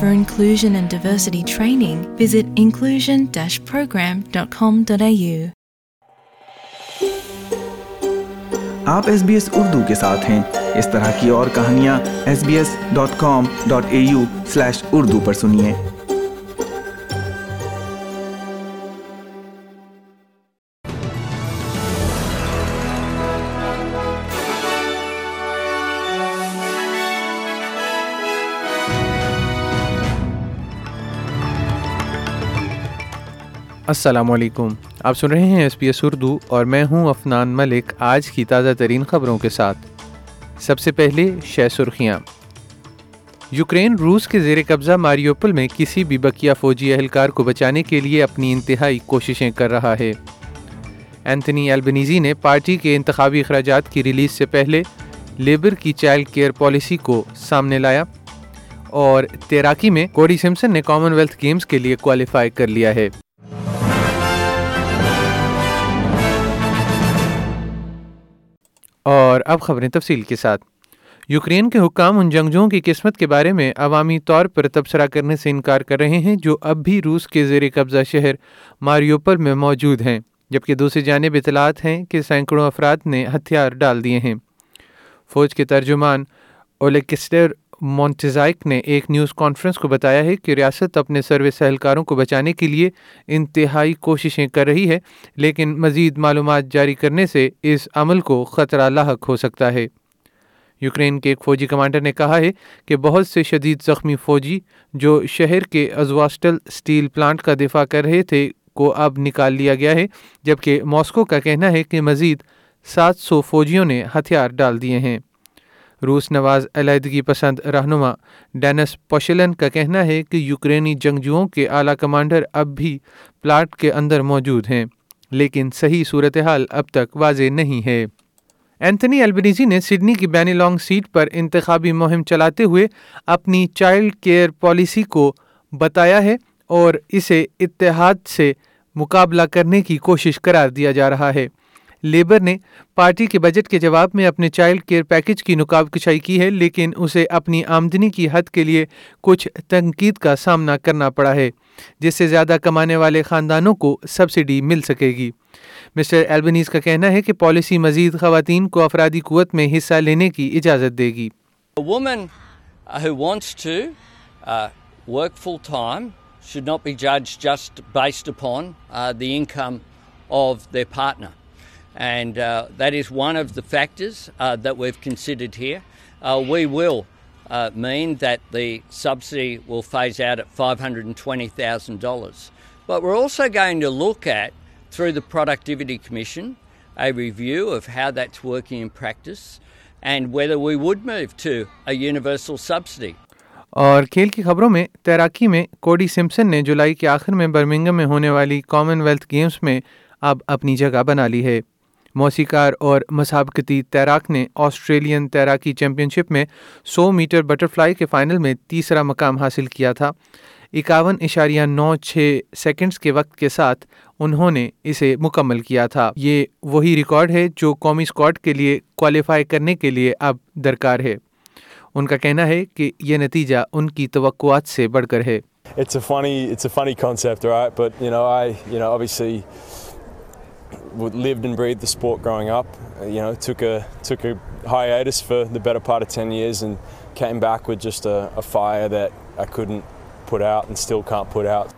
For inclusion and diversity training, visit inclusion program.com.au. آپ S B S Urdu کے ساتھ ہیں اس طرح کی اور کہانیاں S B S dot com dot A U slash Urdu پر سنیے السلام علیکم۔ آپ سن رہے ہیں ایس پی ایس اردو اور میں ہوں افنان ملک آج کی تازہ ترین خبروں کے ساتھ۔ سب سے پہلے شہ سرخیاں۔ یوکرین روس کے زیر قبضہ ماریوپل میں کسی بھی بکیا فوجی اہلکار کو بچانے کے لیے اپنی انتہائی کوششیں کر رہا ہے۔ اینتھنی البنیزی نے پارٹی کے انتخابی اخراجات کی ریلیز سے پہلے لیبر کی چائلڈ کیئر پالیسی کو سامنے لایا اور تیراکی میں کوڈی سمسن نے کامن ویلتھ گیمز کے لیے کوالیفائی کر لیا ہے۔ اور اب خبریں تفصیل کے ساتھ۔ یوکرین کے حکام ان جنگجوؤں کی قسمت کے بارے میں عوامی طور پر تبصرہ کرنے سے انکار کر رہے ہیں جو اب بھی روس کے زیر قبضہ شہر ماریوپل میں موجود ہیں، جبکہ دوسری جانب اطلاعات ہیں کہ سینکڑوں افراد نے ہتھیار ڈال دیے ہیں۔ فوج کے ترجمان اولیکسٹر مونٹزائک نے ایک نیوز کانفرنس کو بتایا ہے کہ ریاست اپنے سروس اہلکاروں کو بچانے کے لیے انتہائی کوششیں کر رہی ہے، لیکن مزید معلومات جاری کرنے سے اس عمل کو خطرہ لاحق ہو سکتا ہے۔ یوکرین کے ایک فوجی کمانڈر نے کہا ہے کہ بہت سے شدید زخمی فوجی جو شہر کے ازواسٹل اسٹیل پلانٹ کا دفاع کر رہے تھے کو اب نکال لیا گیا ہے، جبکہ ماسکو کا کہنا ہے کہ مزید سات سو فوجیوں نے ہتھیار ڈال دیے ہیں۔ روس نواز علیحدگی پسند رہنما ڈینس پوشلن کا کہنا ہے کہ یوکرینی جنگجوؤں کے اعلیٰ کمانڈر اب بھی پلاٹ کے اندر موجود ہیں، لیکن صحیح صورتحال اب تک واضح نہیں ہے۔ اینتھنی البنیزی نے سڈنی کی بین لانگ سیٹ پر انتخابی مہم چلاتے ہوئے اپنی چائلڈ کیئر پالیسی کو بتایا ہے اور اسے اتحاد سے مقابلہ کرنے کی کوشش قرار دیا جا رہا ہے۔ لیبر نے پارٹی کے بجٹ کے جواب میں اپنے چائلڈ کیئر پیکج کی نقاب کشائی کی ہے لیکن اسے اپنی آمدنی کی حد کے لیے کچھ تنقید کا سامنا کرنا پڑا ہے جس سے زیادہ کمانے والے خاندانوں کو سبسڈی مل سکے گی مسٹر ایلبنیز کا کہنا ہے کہ پالیسی مزید خواتین کو افرادی قوت میں حصہ لینے کی اجازت دے گی uh, uh, should not be judged just based upon uh, the income of their partner. And uh, that is one of the factors uh, that we've considered here. Uh, we will uh, mean that the subsidy will phase out at $520,000. But we're also going to look at, through the Productivity Commission, a review of how that's working in practice and whether we would move to a universal subsidy. اور کھیل کی خبروں میں تیراکی میں Cody Simpson نے جولائی کے آخر میں برمنگم میں ہونے والی کامن ویلتھ گیمز میں اب اپنی جگہ بنا لی ہے موسیقار اور مسابقتی تیراک نے آسٹریلین تیراکی چیمپئن شپ میں سو میٹر بٹر فلائی کے فائنل میں تیسرا مقام حاصل کیا تھا۔ اکاون اشاریہ نو چھ سیکنڈز کے وقت کے ساتھ انہوں نے اسے مکمل کیا تھا۔ یہ وہی ریکارڈ ہے جو قومی اسکواڈ کے لیے کوالیفائی کرنے کے لیے اب درکار ہے۔ ان کا کہنا ہے کہ یہ نتیجہ ان کی توقعات سے بڑھ کر ہے۔ It's a funny it's a funny concept right? But you know i you know obviously lived and breathed the sport growing up you know took a took a hiatus for the better part of 10 years and came back with just a, a fire that i couldn't put out and still can't put out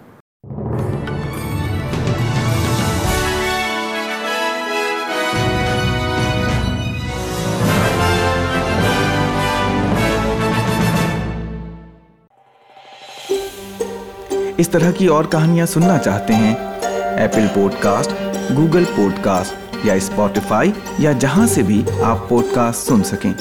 اس طرح کی اور کہانیاں سننا چاہتے ہیں Apple podcast Google podcast یا Spotify یا جہاں سے بھی آپ پوڈ کاسٹ سن سکیں۔